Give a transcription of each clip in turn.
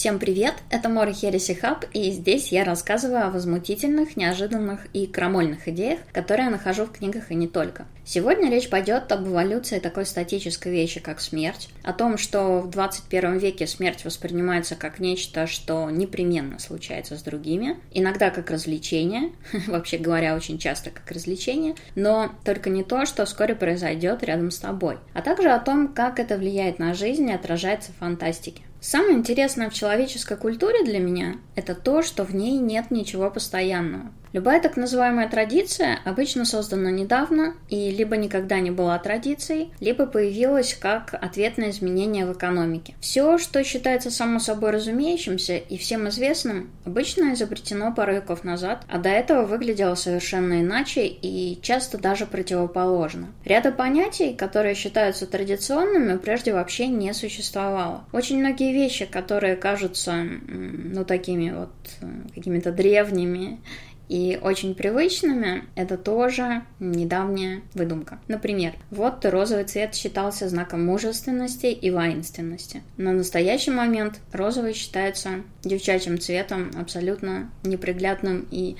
Всем привет! Это Мора Хереси Хаб, и здесь я рассказываю о возмутительных, неожиданных и крамольных идеях, которые я нахожу в книгах и не только. Сегодня речь пойдет об эволюции такой статической вещи, как смерть, о том, что в 21 веке смерть воспринимается как нечто, что непременно случается с другими, иногда как развлечение, вообще говоря, очень часто как развлечение, но только не то, что вскоре произойдет рядом с тобой, а также о том, как это влияет на жизнь и отражается в фантастике. Самое интересное в человеческой культуре для меня – это то, что в ней нет ничего постоянного. Любая так называемая традиция обычно создана недавно и либо никогда не была традицией, либо появилась как ответ на изменения в экономике. Все, что считается само собой разумеющимся и всем известным, обычно изобретено пару веков назад, а до этого выглядело совершенно иначе и часто даже противоположно. Ряда понятий, которые считаются традиционными, прежде вообще не существовало. Очень многие вещи, которые кажутся, ну, такими вот э, какими-то древними и очень привычными это тоже недавняя выдумка. Например, вот розовый цвет считался знаком мужественности и воинственности. На настоящий момент розовый считается девчачьим цветом, абсолютно неприглядным и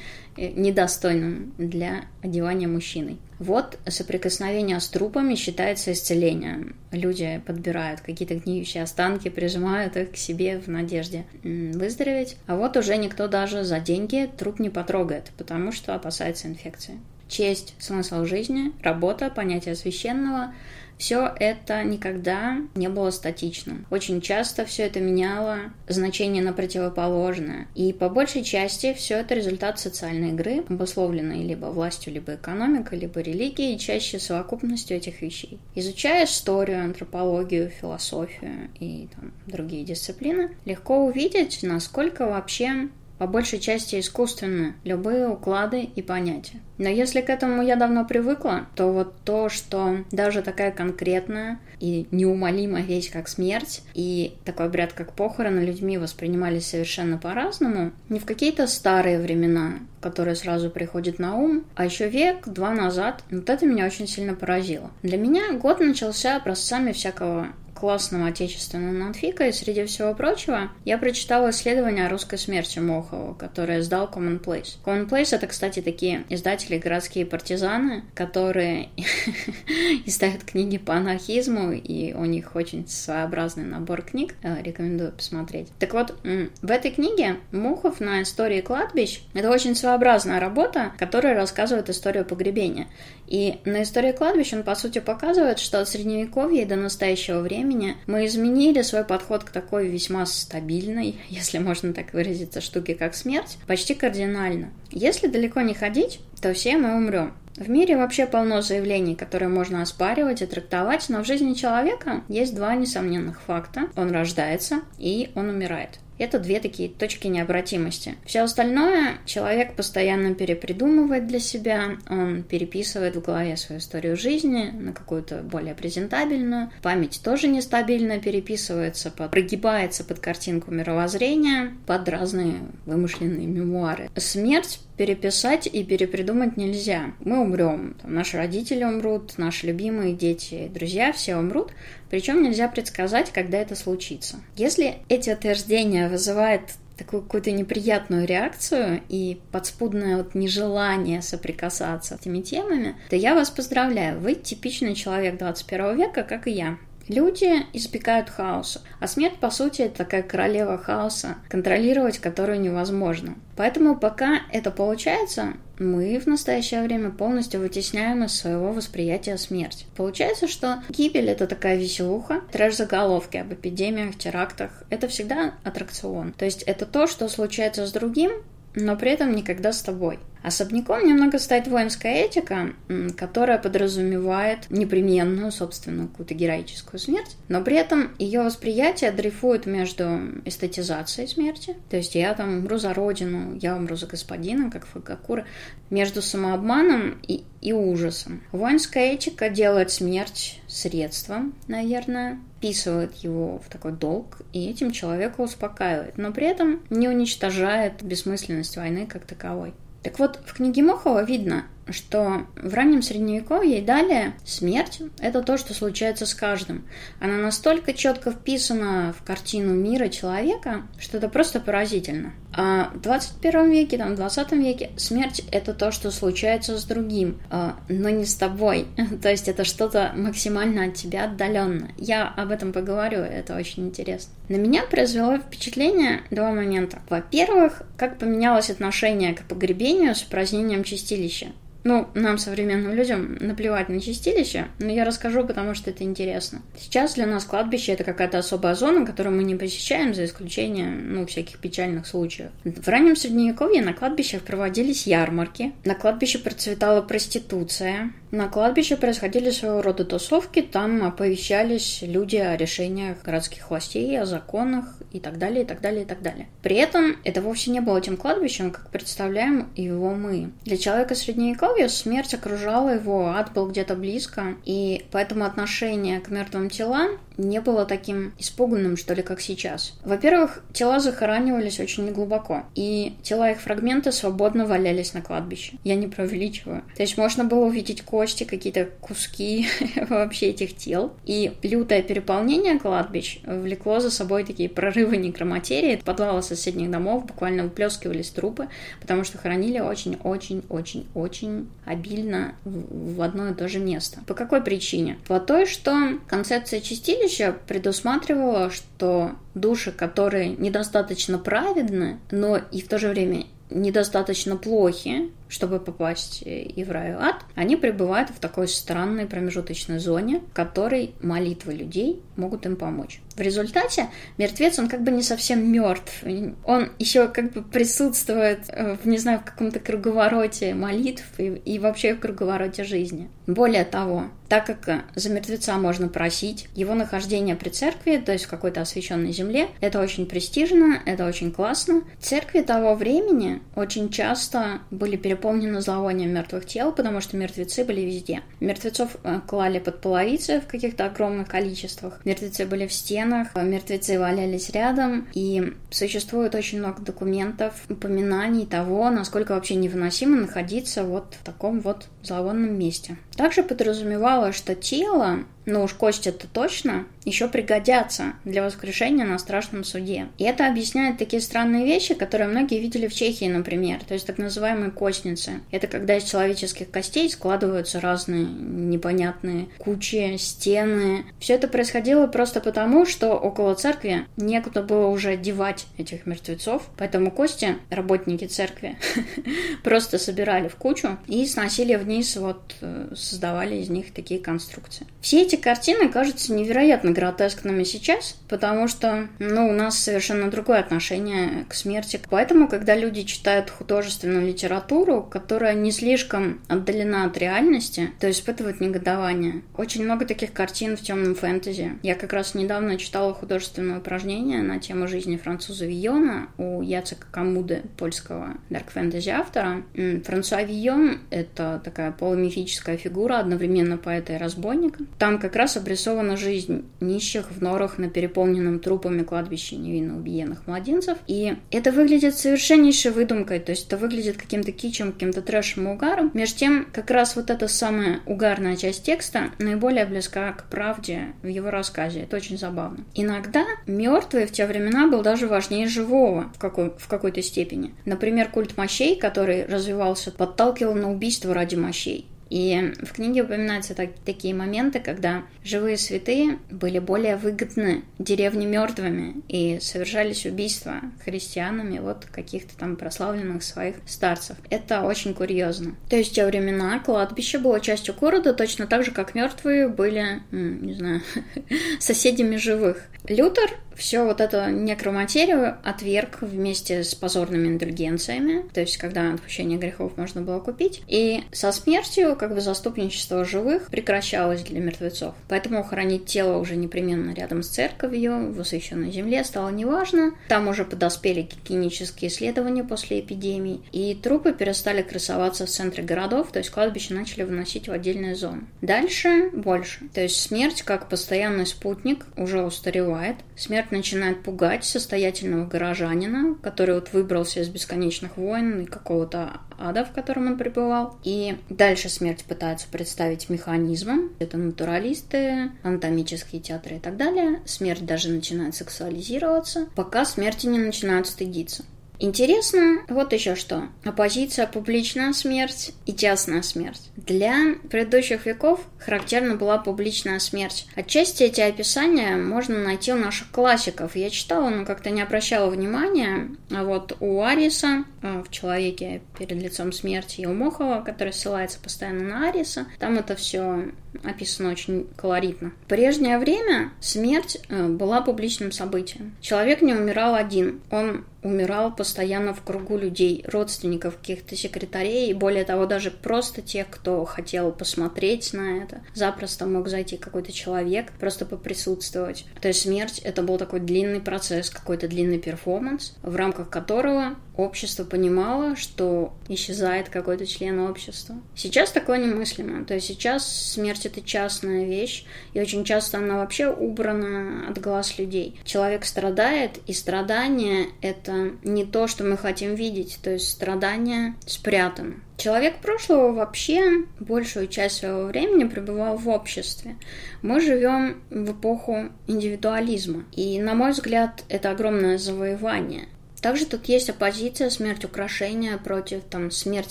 недостойным для одевания мужчиной. Вот соприкосновение с трупами считается исцелением. Люди подбирают какие-то гниющие останки, прижимают их к себе в надежде выздороветь. А вот уже никто даже за деньги труп не потрогает, потому что опасается инфекции. Честь, смысл жизни, работа, понятие священного – все это никогда не было статичным. Очень часто все это меняло значение на противоположное. И по большей части все это результат социальной игры, обусловленной либо властью, либо экономикой, либо религией, чаще совокупностью этих вещей. Изучая историю, антропологию, философию и там, другие дисциплины, легко увидеть, насколько вообще по большей части искусственны любые уклады и понятия. Но если к этому я давно привыкла, то вот то, что даже такая конкретная и неумолимая вещь, как смерть, и такой обряд, как похороны, людьми воспринимались совершенно по-разному, не в какие-то старые времена, которые сразу приходят на ум, а еще век-два назад, вот это меня очень сильно поразило. Для меня год начался образцами всякого классного отечественного нонфика, и среди всего прочего я прочитала исследование о русской смерти Мохова, которое издал Commonplace. Commonplace — это, кстати, такие издатели городские партизаны, которые издают книги по анархизму, и у них очень своеобразный набор книг, э, рекомендую посмотреть. Так вот, в этой книге Мухов на истории кладбищ — это очень своеобразная работа, которая рассказывает историю погребения. И на истории кладбищ он, по сути, показывает, что от Средневековья до настоящего времени мы изменили свой подход к такой весьма стабильной, если можно так выразиться, штуке, как смерть, почти кардинально. Если далеко не ходить, то все мы умрем. В мире вообще полно заявлений, которые можно оспаривать и трактовать, но в жизни человека есть два несомненных факта. Он рождается и он умирает. Это две такие точки необратимости. Все остальное человек постоянно перепридумывает для себя, он переписывает в голове свою историю жизни на какую-то более презентабельную. Память тоже нестабильно переписывается, под, прогибается под картинку мировоззрения, под разные вымышленные мемуары. Смерть переписать и перепридумать нельзя. Мы умрем, там, наши родители умрут, наши любимые дети, друзья, все умрут, причем нельзя предсказать, когда это случится. Если эти утверждения вызывают такую какую-то неприятную реакцию и подспудное вот нежелание соприкасаться с этими темами, то я вас поздравляю, вы типичный человек 21 века, как и я. Люди избегают хаоса, а смерть, по сути, это такая королева хаоса, контролировать которую невозможно. Поэтому пока это получается, мы в настоящее время полностью вытесняем из своего восприятия смерть. Получается, что гибель — это такая веселуха, трэш-заголовки об эпидемиях, терактах — это всегда аттракцион. То есть это то, что случается с другим, но при этом никогда с тобой. Особняком немного стоит воинская этика, которая подразумевает непременную, собственно, какую-то героическую смерть, но при этом ее восприятие дрейфует между эстетизацией смерти, то есть я там умру за родину, я умру за господина, как Фагакура, между самообманом и, и ужасом. Воинская этика делает смерть средством, наверное, вписывает его в такой долг и этим человека успокаивает, но при этом не уничтожает бессмысленность войны как таковой. Так вот, в книге Мохова видно, что в раннем средневековье и далее смерть — это то, что случается с каждым. Она настолько четко вписана в картину мира человека, что это просто поразительно. А в 21 веке, там, в 20 веке смерть — это то, что случается с другим, а, но не с тобой. то есть это что-то максимально от тебя отдаленно. Я об этом поговорю, это очень интересно. На меня произвело впечатление два момента. Во-первых, как поменялось отношение к погребению с упразднением чистилища. Ну, нам, современным людям, наплевать на чистилище, но я расскажу, потому что это интересно. Сейчас для нас кладбище — это какая-то особая зона, которую мы не посещаем, за исключением, ну, всяких печальных случаев. В раннем Средневековье на кладбищах проводились ярмарки, на кладбище процветала проституция, на кладбище происходили своего рода тусовки, там оповещались люди о решениях городских властей, о законах и так далее, и так далее, и так далее. При этом это вовсе не было тем кладбищем, как представляем его мы. Для человека Средневековья смерть окружала его, ад был где-то близко, и поэтому отношение к мертвым телам не было таким испуганным, что ли, как сейчас. Во-первых, тела захоранивались очень неглубоко, и тела их фрагменты свободно валялись на кладбище. Я не преувеличиваю. То есть можно было увидеть кости, какие-то куски вообще этих тел. И лютое переполнение кладбищ влекло за собой такие прорывы некроматерии. Подвалы соседних домов буквально выплескивались трупы, потому что хоронили очень-очень-очень-очень обильно в одно и то же место. По какой причине? По той, что концепция чистилища следующее предусматривало, что души, которые недостаточно праведны, но и в то же время недостаточно плохи, чтобы попасть и в рай и ад, они пребывают в такой странной промежуточной зоне, в которой молитвы людей могут им помочь. В результате мертвец, он как бы не совсем мертв, он еще как бы присутствует э, в, не знаю, в каком-то круговороте молитв и, и вообще в круговороте жизни. Более того, так как за мертвеца можно просить, его нахождение при церкви, то есть в какой-то освященной земле, это очень престижно, это очень классно. Церкви того времени очень часто были переполнены переполнено зловонием мертвых тел, потому что мертвецы были везде. Мертвецов э, клали под половицы в каких-то огромных количествах, мертвецы были в стенах, э, мертвецы валялись рядом, и существует очень много документов, упоминаний того, насколько вообще невыносимо находиться вот в таком вот зловонном месте. Также подразумевалось, что тело но уж кости-то точно, еще пригодятся для воскрешения на страшном суде. И это объясняет такие странные вещи, которые многие видели в Чехии, например, то есть так называемые костницы. Это когда из человеческих костей складываются разные непонятные кучи, стены. Все это происходило просто потому, что около церкви некуда было уже девать этих мертвецов, поэтому кости работники церкви просто собирали в кучу и сносили вниз, вот э, создавали из них такие конструкции. Все эти картины кажутся невероятно гротескными сейчас, потому что, ну, у нас совершенно другое отношение к смерти. Поэтому, когда люди читают художественную литературу, которая не слишком отдалена от реальности, то испытывают негодование. Очень много таких картин в темном фэнтези. Я как раз недавно читала художественное упражнение на тему жизни француза Вийона у Яцека Камуды, польского дарк-фэнтези автора. Франсуа Вийон — это такая полумифическая фигура, одновременно поэта и разбойника. Там как раз обрисована жизнь нищих в норах на переполненном трупами кладбище невинно убиенных младенцев. И это выглядит совершеннейшей выдумкой, то есть это выглядит каким-то кичем, каким-то трэшем и угаром. Между тем, как раз вот эта самая угарная часть текста наиболее близка к правде в его рассказе. Это очень забавно. Иногда мертвый в те времена был даже важнее живого в, какой, в какой-то степени. Например, культ мощей, который развивался, подталкивал на убийство ради мощей. И в книге упоминаются так, такие моменты, когда живые святые были более выгодны деревне мертвыми и совершались убийства христианами вот каких-то там прославленных своих старцев. Это очень курьезно. То есть в те времена кладбище было частью города точно так же, как мертвые были, не знаю, соседями живых. Лютер все вот эту некроматерию отверг вместе с позорными индульгенциями, то есть когда отпущение грехов можно было купить, и со смертью как бы заступничество живых прекращалось для мертвецов. Поэтому хранить тело уже непременно рядом с церковью, в освященной земле стало неважно. Там уже подоспели гигиенические исследования после эпидемий, и трупы перестали красоваться в центре городов, то есть кладбище начали выносить в отдельные зоны. Дальше больше. То есть смерть как постоянный спутник уже устаревает. Смерть Начинает пугать состоятельного горожанина, который вот выбрался из бесконечных войн и какого-то ада, в котором он пребывал. И дальше смерть пытается представить механизмом. Это натуралисты, анатомические театры и так далее. Смерть даже начинает сексуализироваться, пока смерти не начинают стыдиться. Интересно вот еще что. Оппозиция публичная смерть и частная смерть. Для предыдущих веков характерна была публичная смерть. Отчасти эти описания можно найти у наших классиков. Я читала, но как-то не обращала внимания. А вот у Ариса э, в «Человеке перед лицом смерти» и у Мохова, который ссылается постоянно на Ариса, там это все описано очень колоритно. В прежнее время смерть э, была публичным событием. Человек не умирал один. Он умирал постоянно в кругу людей, родственников, каких-то секретарей, и более того, даже просто тех, кто хотел посмотреть на это. Запросто мог зайти какой-то человек, просто поприсутствовать. То есть смерть — это был такой длинный процесс, какой-то длинный перформанс, в рамках которого общество понимало, что исчезает какой-то член общества. Сейчас такое немыслимо. То есть сейчас смерть — это частная вещь, и очень часто она вообще убрана от глаз людей. Человек страдает, и страдание — это не то, что мы хотим видеть, то есть страдания спрятаны. Человек прошлого вообще большую часть своего времени пребывал в обществе. Мы живем в эпоху индивидуализма. И, на мой взгляд, это огромное завоевание. Также тут есть оппозиция смерть украшения против там, смерть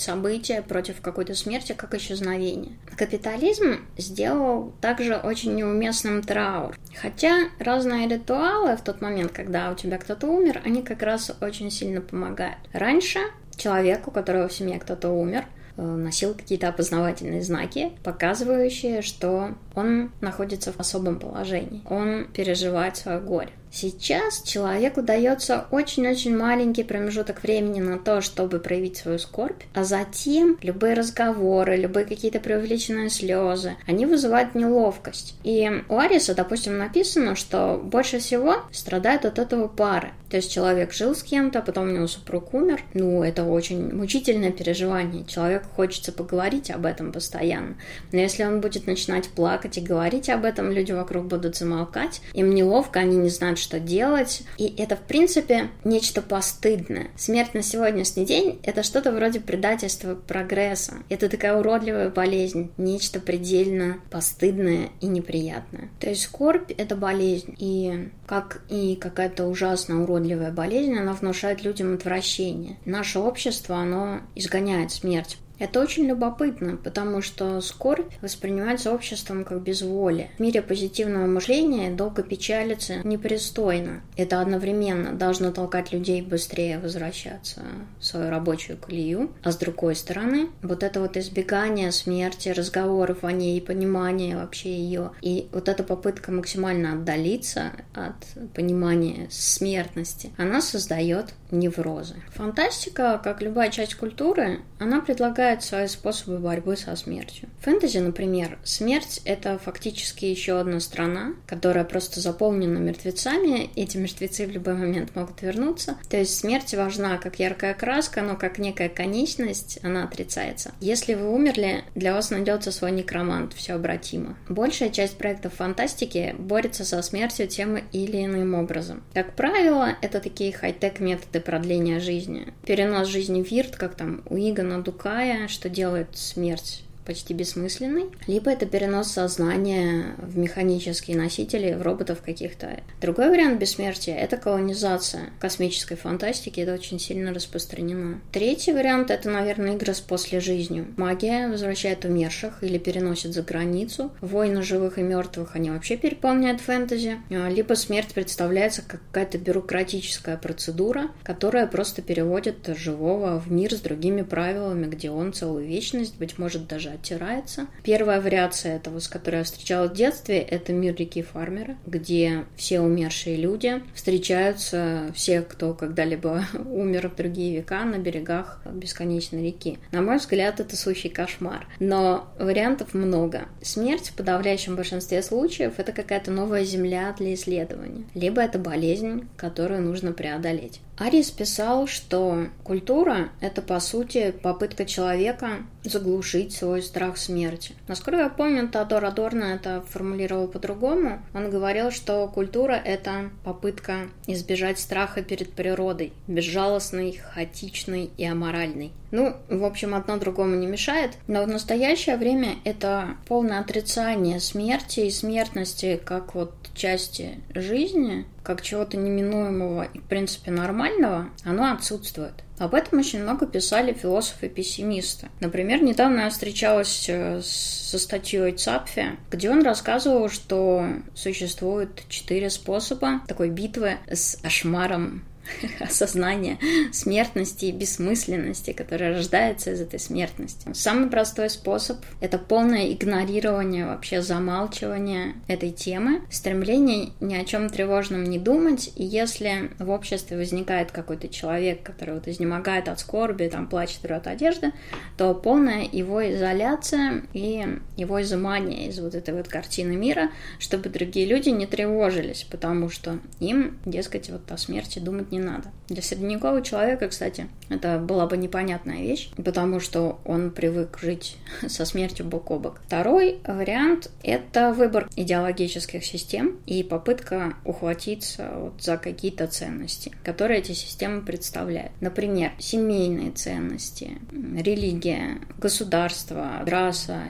события, против какой-то смерти, как исчезновение. Капитализм сделал также очень неуместным траур. Хотя разные ритуалы в тот момент, когда у тебя кто-то умер, они как раз очень сильно помогают. Раньше человек, у которого в семье кто-то умер, э, носил какие-то опознавательные знаки, показывающие, что он находится в особом положении. Он переживает свое горе. Сейчас человеку дается очень-очень маленький промежуток времени на то, чтобы проявить свою скорбь, а затем любые разговоры, любые какие-то преувеличенные слезы, они вызывают неловкость. И у Ариса, допустим, написано, что больше всего страдают от этого пары. То есть человек жил с кем-то, потом у него супруг умер. Ну, это очень мучительное переживание. Человеку хочется поговорить об этом постоянно. Но если он будет начинать плакать и говорить об этом, люди вокруг будут замолкать. Им неловко, они не знают, что делать. И это, в принципе, нечто постыдное. Смерть на сегодняшний день — это что-то вроде предательства прогресса. Это такая уродливая болезнь, нечто предельно постыдное и неприятное. То есть скорбь — это болезнь. И как и какая-то ужасно уродливая болезнь, она внушает людям отвращение. Наше общество, оно изгоняет смерть это очень любопытно, потому что скорбь воспринимается обществом как безволие. В мире позитивного мышления долго печалиться непристойно. Это одновременно должно толкать людей быстрее возвращаться в свою рабочую колею. А с другой стороны, вот это вот избегание смерти, разговоров о ней, понимание вообще ее, и вот эта попытка максимально отдалиться от понимания смертности, она создает неврозы. Фантастика, как любая часть культуры, она предлагает свои способы борьбы со смертью. Фэнтези, например, смерть — это фактически еще одна страна, которая просто заполнена мертвецами, эти мертвецы в любой момент могут вернуться. То есть смерть важна как яркая краска, но как некая конечность, она отрицается. Если вы умерли, для вас найдется свой некромант, все обратимо. Большая часть проектов фантастики борется со смертью тем или иным образом. Как правило, это такие хай-тек методы продления жизни. Перенос жизни в Вирт, как там у Игона Дукая, что делает смерть почти бессмысленный, либо это перенос сознания в механические носители, в роботов каких-то. Другой вариант бессмертия — это колонизация. Космической фантастике это очень сильно распространено. Третий вариант — это, наверное, игры с после жизнью. Магия возвращает умерших или переносит за границу. Войны живых и мертвых они вообще переполняют фэнтези. А, либо смерть представляется как какая-то бюрократическая процедура, которая просто переводит живого в мир с другими правилами, где он целую вечность, быть может, даже оттирается. Первая вариация этого, с которой я встречала в детстве, это мир реки Фармера, где все умершие люди встречаются, все, кто когда-либо умер в другие века, на берегах бесконечной реки. На мой взгляд, это сущий кошмар. Но вариантов много. Смерть в подавляющем большинстве случаев это какая-то новая земля для исследования. Либо это болезнь, которую нужно преодолеть. Арис писал, что культура — это, по сути, попытка человека заглушить свой страх смерти. Насколько я помню, Теодор Адорно это формулировал по-другому. Он говорил, что культура — это попытка избежать страха перед природой, безжалостной, хаотичной и аморальной. Ну, в общем, одно другому не мешает, но в настоящее время это полное отрицание смерти и смертности как вот части жизни, как чего-то неминуемого и, в принципе, нормального, оно отсутствует. Об этом очень много писали философы-пессимисты. Например, недавно я встречалась э, со статьей Цапфи, где он рассказывал, что существует четыре способа такой битвы с ашмаром осознание смертности и бессмысленности, которая рождается из этой смертности. Самый простой способ — это полное игнорирование, вообще замалчивание этой темы, стремление ни о чем тревожном не думать, и если в обществе возникает какой-то человек, который вот изнемогает от скорби, там плачет, рвет одежды, то полная его изоляция и его изымание из вот этой вот картины мира, чтобы другие люди не тревожились, потому что им, дескать, вот о смерти думать не надо. Для средневекового человека, кстати, это была бы непонятная вещь, потому что он привык жить со смертью бок о бок. Второй вариант — это выбор идеологических систем и попытка ухватиться вот за какие-то ценности, которые эти системы представляют. Например, семейные ценности, религия, государство, раса,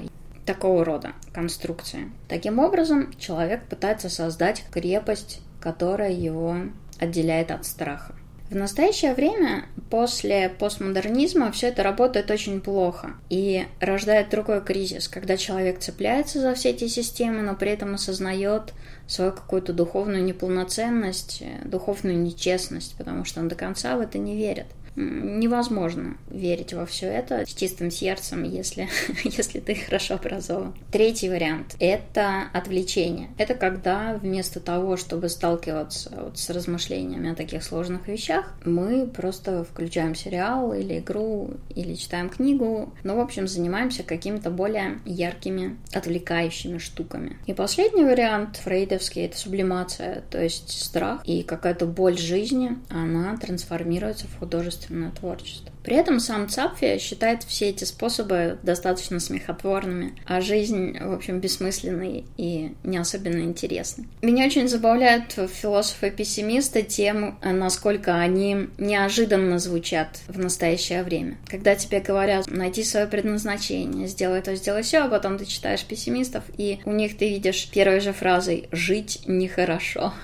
такого рода конструкции. Таким образом, человек пытается создать крепость, которая его отделяет от страха. В настоящее время, после постмодернизма, все это работает очень плохо и рождает другой кризис, когда человек цепляется за все эти системы, но при этом осознает свою какую-то духовную неполноценность, духовную нечестность, потому что он до конца в это не верит невозможно верить во все это с чистым сердцем, если, если ты хорошо образован. Третий вариант — это отвлечение. Это когда вместо того, чтобы сталкиваться вот с размышлениями о таких сложных вещах, мы просто включаем сериал или игру, или читаем книгу, ну, в общем, занимаемся какими-то более яркими, отвлекающими штуками. И последний вариант, фрейдовский, это сублимация, то есть страх и какая-то боль жизни, она трансформируется в художественное художественное творчество. При этом сам Цапфи считает все эти способы достаточно смехотворными, а жизнь, в общем, бессмысленной и не особенно интересной. Меня очень забавляют философы-пессимисты тем, насколько они неожиданно звучат в настоящее время. Когда тебе говорят найти свое предназначение, сделай то, сделай все, а потом ты читаешь пессимистов, и у них ты видишь первой же фразой «жить нехорошо».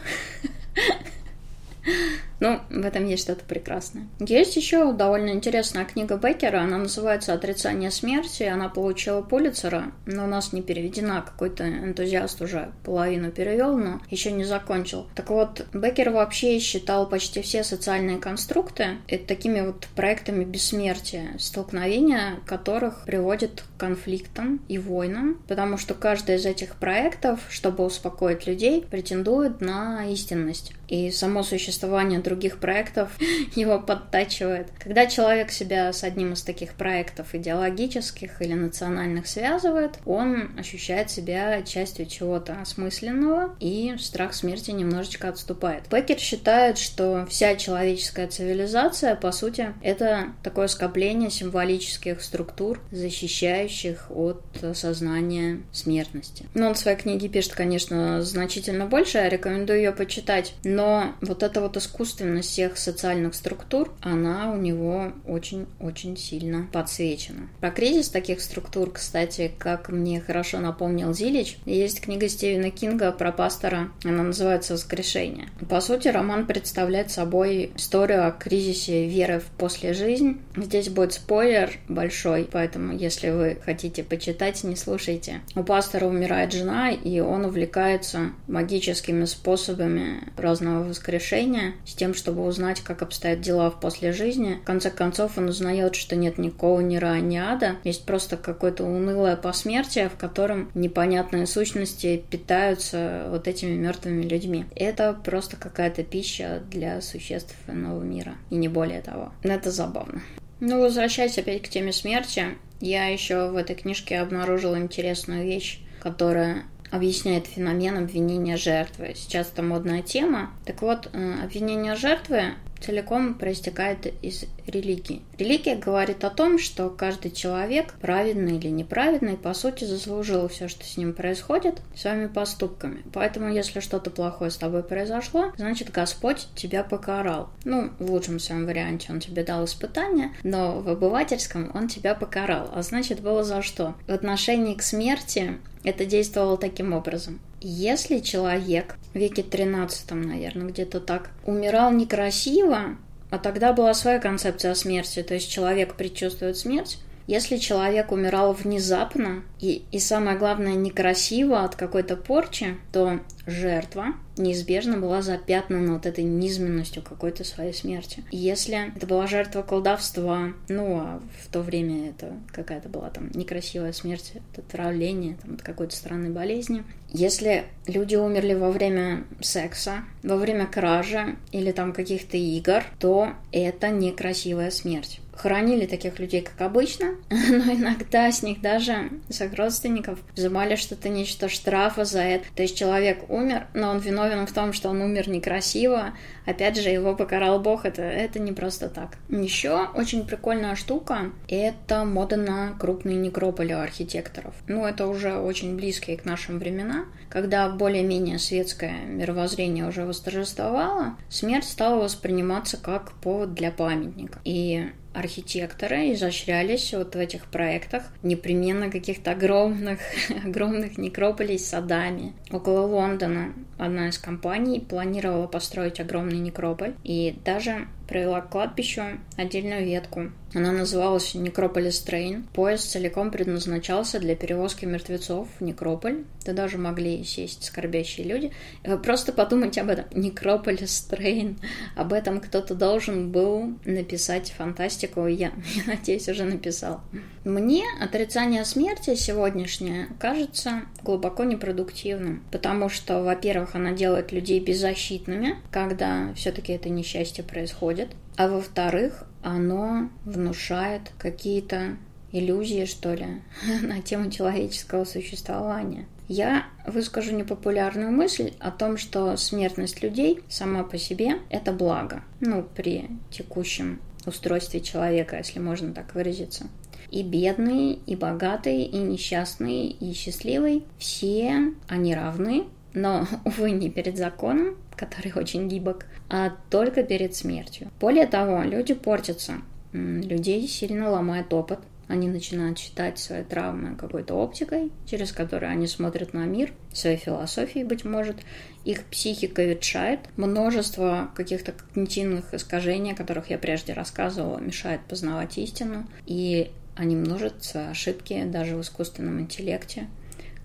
Ну, в этом есть что-то прекрасное. Есть еще довольно интересная книга Беккера, она называется «Отрицание смерти», она получила Пулицера, но у нас не переведена, какой-то энтузиаст уже половину перевел, но еще не закончил. Так вот, Беккер вообще считал почти все социальные конструкты такими вот проектами бессмертия, столкновения которых приводит к конфликтам и войнам, потому что каждый из этих проектов, чтобы успокоить людей, претендует на истинность. И само существование других проектов его подтачивает. Когда человек себя с одним из таких проектов идеологических или национальных связывает, он ощущает себя частью чего-то осмысленного, и страх смерти немножечко отступает. Беккер считает, что вся человеческая цивилизация, по сути, это такое скопление символических структур, защищающих от сознания смертности. Но он в своей книге пишет, конечно, значительно больше, я рекомендую ее почитать, но вот это вот искусство искусственность всех социальных структур, она у него очень-очень сильно подсвечена. Про кризис таких структур, кстати, как мне хорошо напомнил Зилич, есть книга Стивена Кинга про пастора, она называется «Воскрешение». По сути, роман представляет собой историю о кризисе веры в после жизнь. Здесь будет спойлер большой, поэтому если вы хотите почитать, не слушайте. У пастора умирает жена, и он увлекается магическими способами разного воскрешения с тем, тем, чтобы узнать, как обстоят дела в после жизни. В конце концов, он узнает, что нет никакого ни рая, ни ада. Есть просто какое-то унылое посмертие, в котором непонятные сущности питаются вот этими мертвыми людьми. Это просто какая-то пища для существ иного мира. И не более того. Это забавно. Ну, возвращаясь опять к теме смерти, я еще в этой книжке обнаружила интересную вещь, которая объясняет феномен обвинения жертвы. Сейчас это модная тема. Так вот, э, обвинение жертвы целиком проистекает из религии. Религия говорит о том, что каждый человек, праведный или неправедный, по сути заслужил все, что с ним происходит, своими поступками. Поэтому, если что-то плохое с тобой произошло, значит, Господь тебя покарал. Ну, в лучшем своем варианте он тебе дал испытание, но в обывательском он тебя покарал. А значит, было за что? В отношении к смерти это действовало таким образом. Если человек в веке 13, наверное, где-то так, умирал некрасиво, а тогда была своя концепция смерти, то есть человек предчувствует смерть, если человек умирал внезапно и, и самое главное, некрасиво от какой-то порчи, то жертва неизбежно была запятнана вот этой низменностью какой-то своей смерти. Если это была жертва колдовства, ну, а в то время это какая-то была там некрасивая смерть, это отравление там, от какой-то странной болезни. Если люди умерли во время секса, во время кражи или там каких-то игр, то это некрасивая смерть хоронили таких людей, как обычно, но иногда с них даже, с их родственников, взимали что-то нечто штрафа за это. То есть человек умер, но он виновен в том, что он умер некрасиво. Опять же, его покарал Бог, это, это не просто так. Еще очень прикольная штука — это мода на крупные некрополи у архитекторов. Ну, это уже очень близкие к нашим временам, когда более-менее светское мировоззрение уже восторжествовало, смерть стала восприниматься как повод для памятника. И архитекторы изощрялись вот в этих проектах непременно каких-то огромных, огромных некрополей с садами. Около Лондона одна из компаний планировала построить огромный некрополь и даже провела к кладбищу отдельную ветку. Она называлась Necropolis Train. Поезд целиком предназначался для перевозки мертвецов в Некрополь. Туда даже могли сесть скорбящие люди. Вы просто подумайте об этом. Necropolis Train. Об этом кто-то должен был написать фантастику. Я, я надеюсь, уже написал. Мне отрицание смерти сегодняшнее кажется глубоко непродуктивным. Потому что, во-первых, она делает людей беззащитными, когда все-таки это несчастье происходит, а во-вторых, оно внушает какие-то иллюзии, что ли, на тему человеческого существования. Я выскажу непопулярную мысль о том, что смертность людей сама по себе – это благо. Ну, при текущем устройстве человека, если можно так выразиться. И бедные, и богатые, и несчастные, и счастливые – все они равны, но, увы, не перед законом, который очень гибок, а только перед смертью. Более того, люди портятся. Людей сильно ломает опыт. Они начинают считать свои травмы какой-то оптикой, через которую они смотрят на мир, своей философией, быть может. Их психика ветшает. Множество каких-то когнитивных искажений, о которых я прежде рассказывала, мешает познавать истину. И они множатся, ошибки даже в искусственном интеллекте,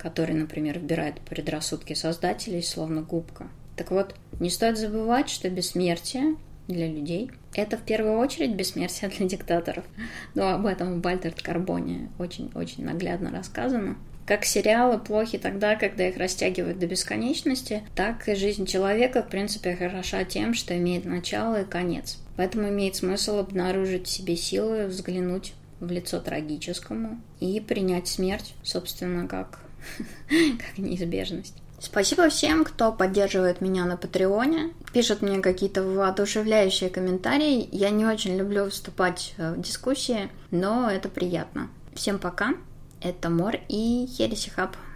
который, например, вбирает предрассудки создателей, словно губка. Так вот, не стоит забывать, что бессмертие для людей – это в первую очередь бессмертие для диктаторов. Но об этом в Бальтерт Карбоне очень-очень наглядно рассказано. Как сериалы плохи тогда, когда их растягивают до бесконечности, так и жизнь человека, в принципе, хороша тем, что имеет начало и конец. Поэтому имеет смысл обнаружить в себе силы, взглянуть в лицо трагическому и принять смерть, собственно, как, как неизбежность. Спасибо всем, кто поддерживает меня на Патреоне, пишет мне какие-то воодушевляющие комментарии. Я не очень люблю вступать в дискуссии, но это приятно. Всем пока. Это Мор и Хересихаб.